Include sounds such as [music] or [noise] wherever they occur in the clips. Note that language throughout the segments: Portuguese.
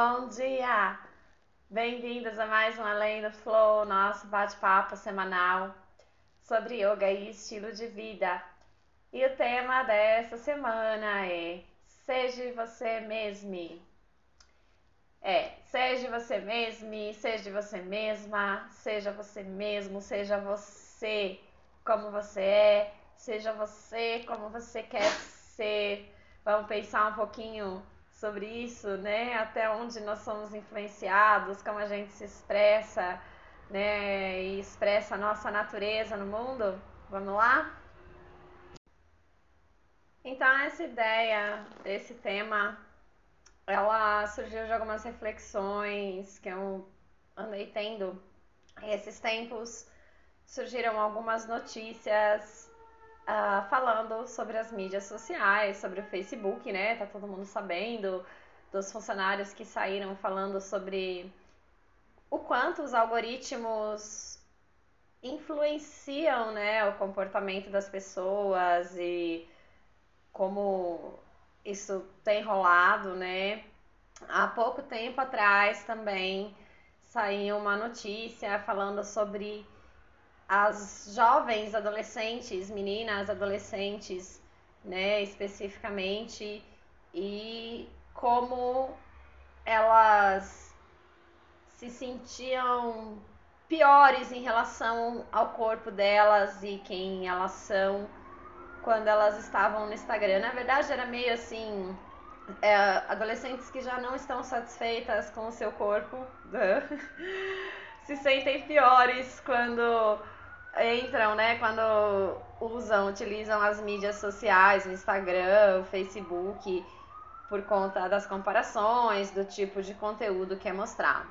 Bom dia! Bem-vindos a mais um Além do Flow, nosso bate-papo semanal sobre yoga e estilo de vida. E o tema dessa semana é Seja você mesmo. É, seja você mesmo, seja você mesma, seja você mesmo, seja você como você é, seja você como você quer ser. Vamos pensar um pouquinho sobre isso, né? Até onde nós somos influenciados, como a gente se expressa, né? E expressa a nossa natureza no mundo. Vamos lá? Então, essa ideia desse tema, ela surgiu de algumas reflexões que eu andei tendo. Esses tempos surgiram algumas notícias uh, falando sobre as mídias sociais, sobre o Facebook, né? Tá todo mundo sabendo dos funcionários que saíram falando sobre o quanto os algoritmos influenciam, né, o comportamento das pessoas e como isso tem rolado, né? Há pouco tempo atrás também saiu uma notícia falando sobre as jovens adolescentes, meninas adolescentes, né, especificamente, e como elas se sentiam piores em relação ao corpo delas e quem elas são quando elas estavam no Instagram. Na verdade, era meio assim. É, adolescentes que já não estão satisfeitas com o seu corpo [laughs] se sentem piores quando entram, né, quando usam, utilizam as mídias sociais, o Instagram, o Facebook, por conta das comparações, do tipo de conteúdo que é mostrado.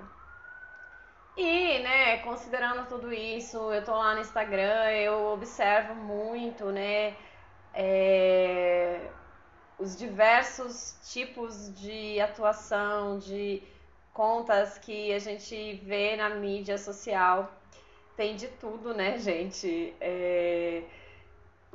E, né, considerando tudo isso, eu tô lá no Instagram, eu observo muito, né, é, os diversos tipos de atuação, de contas que a gente vê na mídia social tem de tudo, né, gente? É...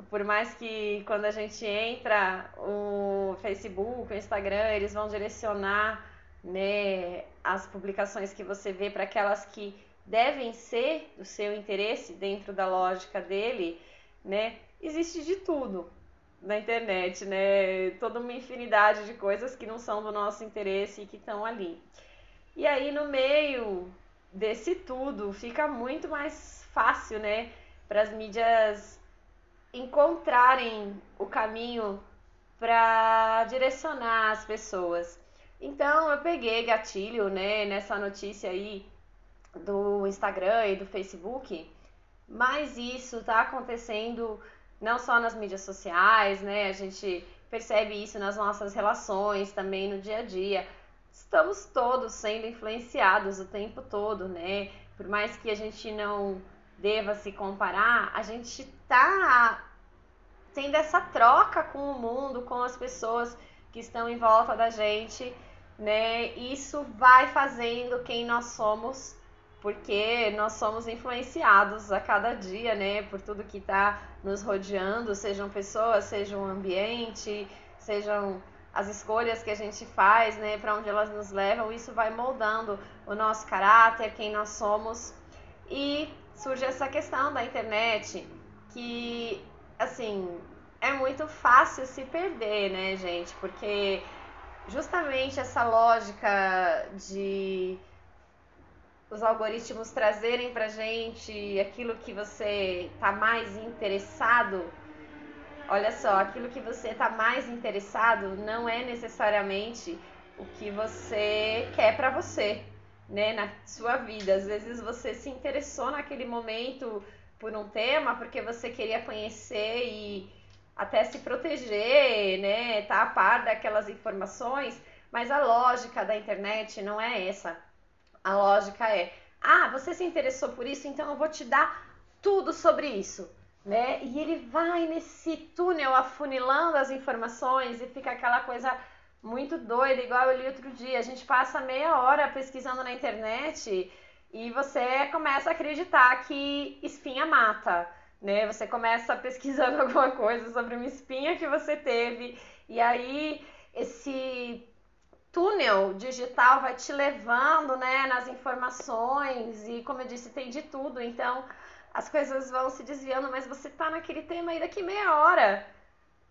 Por mais que quando a gente entra o Facebook, o Instagram, eles vão direcionar né, as publicações que você vê para aquelas que devem ser do seu interesse dentro da lógica dele, né? Existe de tudo na internet, né? Toda uma infinidade de coisas que não são do nosso interesse e que estão ali. E aí no meio desse tudo, fica muito mais fácil, né, para as mídias encontrarem o caminho para direcionar as pessoas. Então eu peguei gatilho, né, nessa notícia aí do Instagram e do Facebook, mas isso está acontecendo não só nas mídias sociais, né? A gente percebe isso nas nossas relações, também no dia a dia estamos todos sendo influenciados o tempo todo, né? Por mais que a gente não deva se comparar, a gente está tendo essa troca com o mundo, com as pessoas que estão em volta da gente, né? Isso vai fazendo quem nós somos, porque nós somos influenciados a cada dia, né? Por tudo que está nos rodeando, sejam pessoas, seja um ambiente, sejam as escolhas que a gente faz, né, para onde elas nos levam, isso vai moldando o nosso caráter, quem nós somos. E surge essa questão da internet, que assim, é muito fácil se perder, né, gente? Porque justamente essa lógica de os algoritmos trazerem pra gente aquilo que você tá mais interessado Olha só, aquilo que você está mais interessado não é necessariamente o que você quer para você, né, na sua vida. Às vezes você se interessou naquele momento por um tema porque você queria conhecer e até se proteger, né, tá a par daquelas informações, mas a lógica da internet não é essa. A lógica é: "Ah, você se interessou por isso, então eu vou te dar tudo sobre isso" né? E ele vai nesse túnel afunilando as informações e fica aquela coisa muito doida, igual eu li outro dia. A gente passa meia hora pesquisando na internet e você começa a acreditar que espinha mata, né? Você começa [laughs] pesquisando alguma coisa sobre uma espinha que você teve e aí esse túnel digital vai te levando, né, nas informações e como eu disse, tem de tudo. Então, as coisas vão se desviando, mas você tá naquele tema aí daqui meia hora.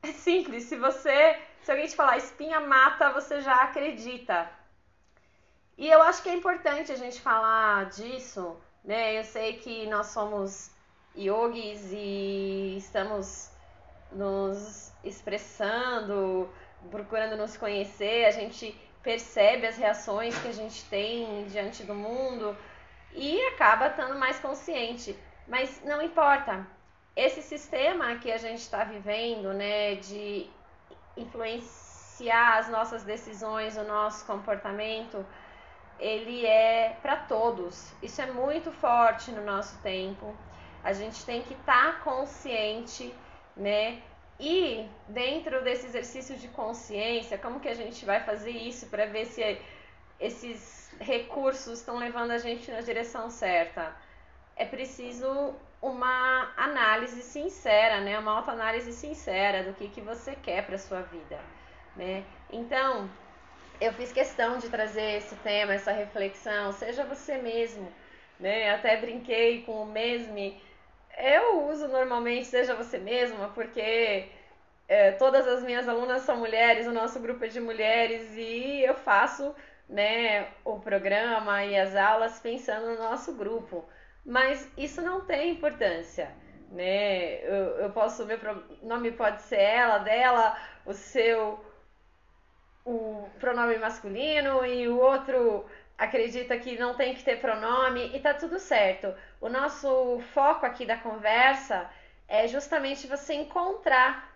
É simples, se você, se alguém te falar espinha mata, você já acredita. E eu acho que é importante a gente falar disso, né? Eu sei que nós somos yogis e estamos nos expressando, procurando nos conhecer, a gente percebe as reações que a gente tem diante do mundo e acaba estando mais consciente. Mas não importa. Esse sistema que a gente está vivendo, né, de influenciar as nossas decisões, o nosso comportamento, ele é para todos. Isso é muito forte no nosso tempo. A gente tem que estar tá consciente, né, e dentro desse exercício de consciência, como que a gente vai fazer isso para ver se esses recursos estão levando a gente na direção certa? É preciso uma análise sincera, né? Uma autoanálise sincera do que, que você quer para sua vida, né? Então, eu fiz questão de trazer esse tema, essa reflexão, seja você mesmo, né? Até brinquei com o mesmo eu uso normalmente Seja Você Mesma, porque é, todas as minhas alunas são mulheres, o nosso grupo é de mulheres e eu faço né, o programa e as aulas pensando no nosso grupo. Mas isso não tem importância. Né? Eu, eu posso, meu nome pode ser ela, dela, o seu o pronome masculino e o outro acredita que não tem que ter pronome e tá tudo certo. O nosso foco aqui da conversa é justamente você encontrar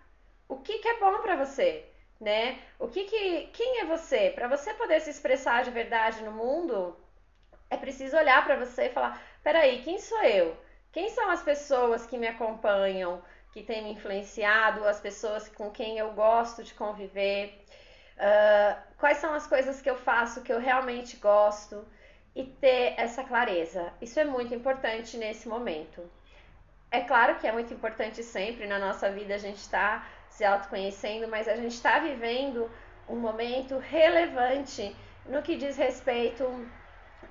o que, que é bom para você, né? O que que quem é você? Para você poder se expressar de verdade no mundo, é preciso olhar para você e falar: peraí, quem sou eu? Quem são as pessoas que me acompanham, que têm me influenciado, as pessoas com quem eu gosto de conviver? Uh, quais são as coisas que eu faço que eu realmente gosto e ter essa clareza. Isso é muito importante nesse momento. É claro que é muito importante sempre na nossa vida a gente estar tá se autoconhecendo, mas a gente está vivendo um momento relevante no que diz respeito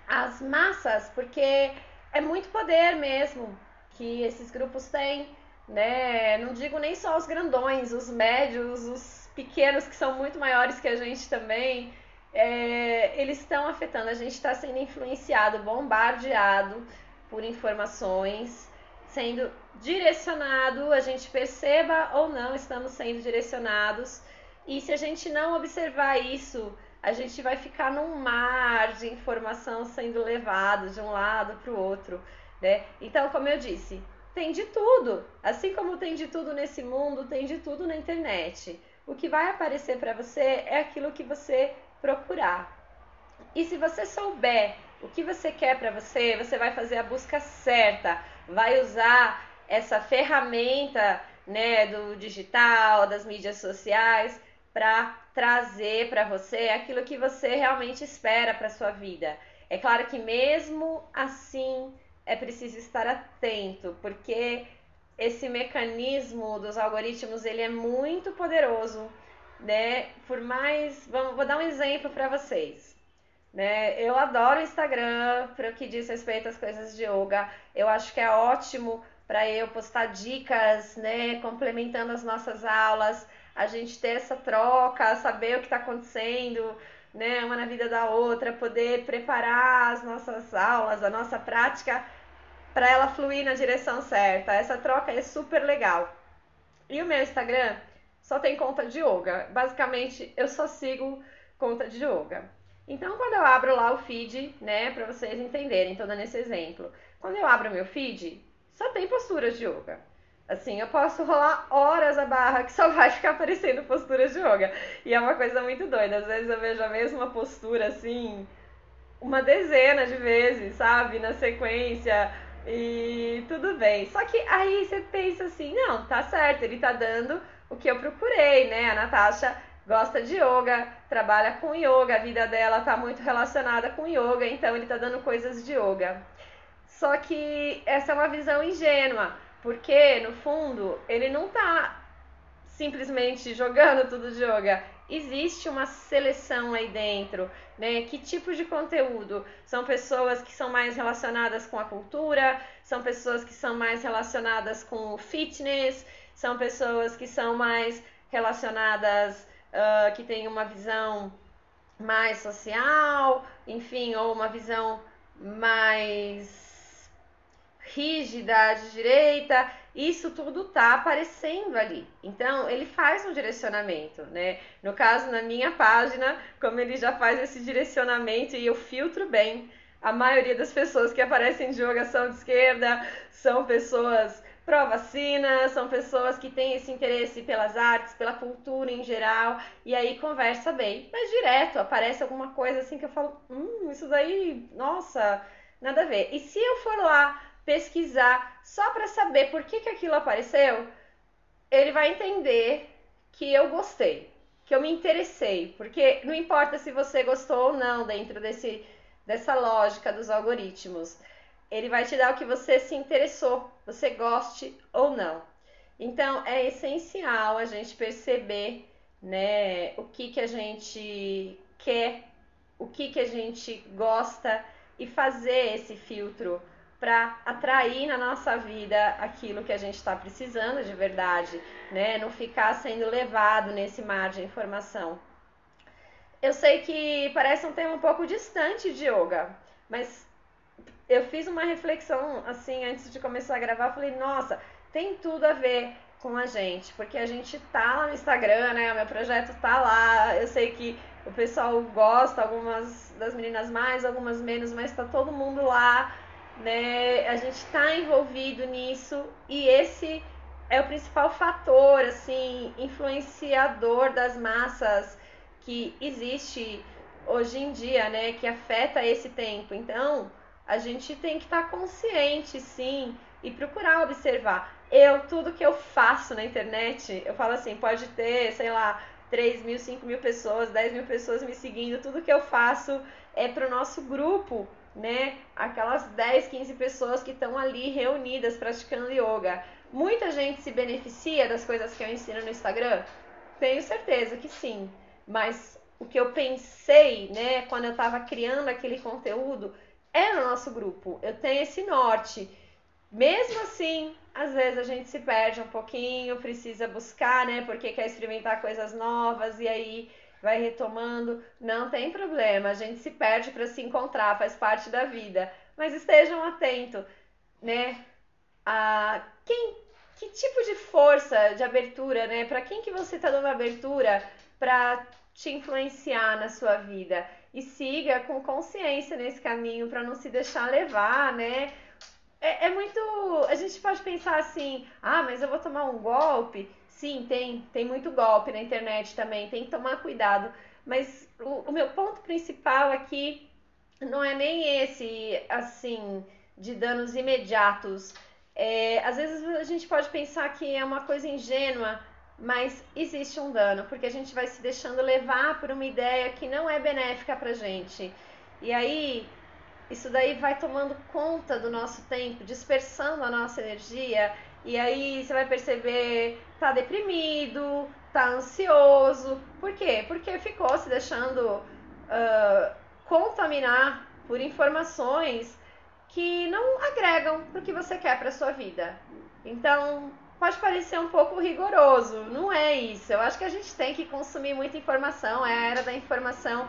às massas, porque é muito poder mesmo que esses grupos têm, né? Não digo nem só os grandões, os médios, os pequenos que são muito maiores que a gente também, é, eles estão afetando. A gente está sendo influenciado, bombardeado por informações, sendo direcionado, a gente perceba ou não, estamos sendo direcionados. E se a gente não observar isso, a gente vai ficar num mar de informação sendo levado de um lado para o outro. Né? Então, como eu disse, tem de tudo. Assim como tem de tudo nesse mundo, tem de tudo na internet o que vai aparecer para você é aquilo que você procurar. E se você souber o que você quer para você, você vai fazer a busca certa, vai usar essa ferramenta, né, do digital, das mídias sociais para trazer para você aquilo que você realmente espera para sua vida. É claro que mesmo assim é preciso estar atento, porque esse mecanismo dos algoritmos ele é muito poderoso, né? Por mais, vamos, vou dar um exemplo para vocês. Né? Eu adoro o Instagram para o que diz respeito às coisas de yoga. Eu acho que é ótimo para eu postar dicas, né? Complementando as nossas aulas, a gente ter essa troca, saber o que está acontecendo, né? Uma na vida da outra, poder preparar as nossas aulas, a nossa prática para ela fluir na direção certa. Essa troca é super legal. E o meu Instagram só tem conta de yoga. Basicamente, eu só sigo conta de yoga. Então, quando eu abro lá o feed, né, para vocês entenderem, tô dando esse exemplo. Quando eu abro meu feed, só tem posturas de yoga. Assim, eu posso rolar horas a barra que só vai ficar aparecendo posturas de yoga. E é uma coisa muito doida. Às vezes eu vejo a mesma postura assim, uma dezena de vezes, sabe? Na sequência e tudo bem. Só que aí você pensa assim, não, tá certo, ele tá dando o que eu procurei, né? A Natasha gosta de yoga, trabalha com yoga, a vida dela tá muito relacionada com yoga, então ele tá dando coisas de yoga. Só que essa é uma visão ingênua, porque no fundo ele não tá simplesmente jogando tudo de yoga. Existe uma seleção aí dentro, né? Que tipo de conteúdo? São pessoas que são mais relacionadas com a cultura, são pessoas que são mais relacionadas com o fitness, são pessoas que são mais relacionadas, uh, que têm uma visão mais social, enfim, ou uma visão mais rígida de direita, isso tudo tá aparecendo ali. Então, ele faz um direcionamento, né? No caso, na minha página, como ele já faz esse direcionamento e eu filtro bem, a maioria das pessoas que aparecem de divulgação de esquerda são pessoas pró-vacina, são pessoas que têm esse interesse pelas artes, pela cultura em geral, e aí conversa bem. Mas direto aparece alguma coisa assim que eu falo, hum, isso daí, nossa, nada a ver. E se eu for lá pesquisar só para saber por que, que aquilo apareceu, ele vai entender que eu gostei, que eu me interessei, porque não importa se você gostou ou não dentro desse, dessa lógica dos algoritmos ele vai te dar o que você se interessou, você goste ou não. Então é essencial a gente perceber, né, o que que a gente quer, o que que a gente gosta e fazer esse filtro para atrair na nossa vida aquilo que a gente está precisando de verdade, né? Não ficar sendo levado nesse mar de informação. Eu sei que parece um tema um pouco distante de yoga, mas eu fiz uma reflexão assim antes de começar a gravar, falei, nossa, tem tudo a ver com a gente, porque a gente tá lá no Instagram, né? O meu projeto tá lá. Eu sei que o pessoal gosta, algumas das meninas mais, algumas menos, mas tá todo mundo lá, né? A gente tá envolvido nisso e esse é o principal fator, assim, influenciador das massas que existe hoje em dia, né? Que afeta esse tempo. Então, a gente tem que estar tá consciente, sim, e procurar observar. Eu, tudo que eu faço na internet, eu falo assim, pode ter, sei lá, 3 mil, 5 mil pessoas, 10 mil pessoas me seguindo, tudo que eu faço é para o nosso grupo, né? Aquelas 10, 15 pessoas que estão ali reunidas praticando yoga. Muita gente se beneficia das coisas que eu ensino no Instagram? Tenho certeza que sim. Mas o que eu pensei, né, quando eu estava criando aquele conteúdo, é no nosso grupo. Eu tenho esse norte. Mesmo assim, às vezes a gente se perde um pouquinho, precisa buscar, né? Porque quer experimentar coisas novas e aí vai retomando. Não tem problema, a gente se perde para se encontrar, faz parte da vida. Mas estejam atentos, né? A quem, que tipo de força, de abertura, né? Para quem que você está dando abertura para te influenciar na sua vida? e siga com consciência nesse caminho para não se deixar levar, né? É, é, muito. A gente pode pensar assim: ah, mas eu vou tomar um golpe. Sim, tem, tem muito golpe na internet também, tem que tomar cuidado. Mas o, o meu ponto principal aqui não é nem esse, assim, de danos imediatos. É, às vezes a gente pode pensar que é uma coisa ingênua mas existe um dano, porque a gente vai se deixando levar por uma ideia que não é benéfica pra gente. E aí, isso daí vai tomando conta do nosso tempo, dispersando a nossa energia, e aí você vai perceber, tá deprimido, tá ansioso. Por quê? Porque ficou se deixando uh, contaminar por informações que não agregam pro que você quer para sua vida. Então, pode parecer um pouco rigoroso. Não é isso. Eu acho que a gente tem que consumir muita informação, é a era da informação,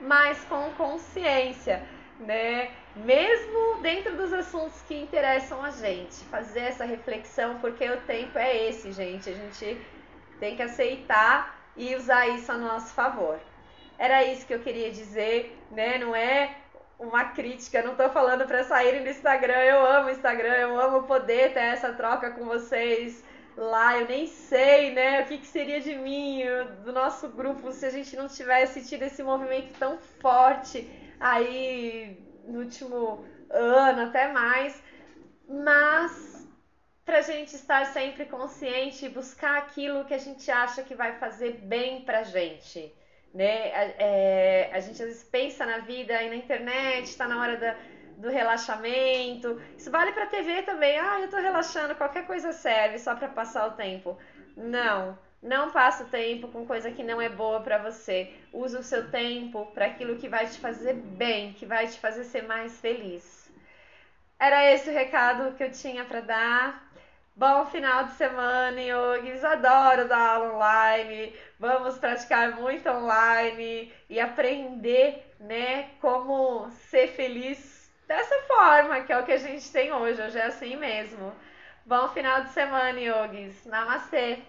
mas com consciência, né? Mesmo dentro dos assuntos que interessam a gente, fazer essa reflexão, porque o tempo é esse, gente. A gente tem que aceitar e usar isso a nosso favor. Era isso que eu queria dizer, né? Não é uma crítica, não tô falando para saírem do Instagram. Eu amo o Instagram, eu amo poder ter essa troca com vocês lá. Eu nem sei, né, o que, que seria de mim, do nosso grupo, se a gente não tivesse tido esse movimento tão forte aí no último ano, até mais. Mas pra gente estar sempre consciente e buscar aquilo que a gente acha que vai fazer bem pra gente né? A, é, a gente às vezes pensa na vida e na internet, está na hora da, do relaxamento. Isso vale para TV também. Ah, eu estou relaxando, qualquer coisa serve só para passar o tempo. Não, Não passa o tempo com coisa que não é boa para você. Usa o seu tempo para aquilo que vai te fazer bem, que vai te fazer ser mais feliz. Era esse o recado que eu tinha para dar. Bom final de semana, yogis. Adoro dar aula online. Vamos praticar muito online e aprender, né, como ser feliz dessa forma, que é o que a gente tem hoje. Hoje é assim mesmo. Bom final de semana, yogis. Namastê.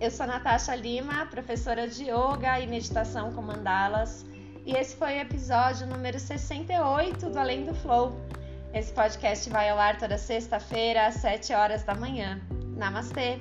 Eu sou Natasha Lima, professora de yoga e meditação com mandalas, e esse foi o episódio número 68 do Além do Flow. Esse podcast vai ao ar toda sexta-feira às 7 horas da manhã. Namastê!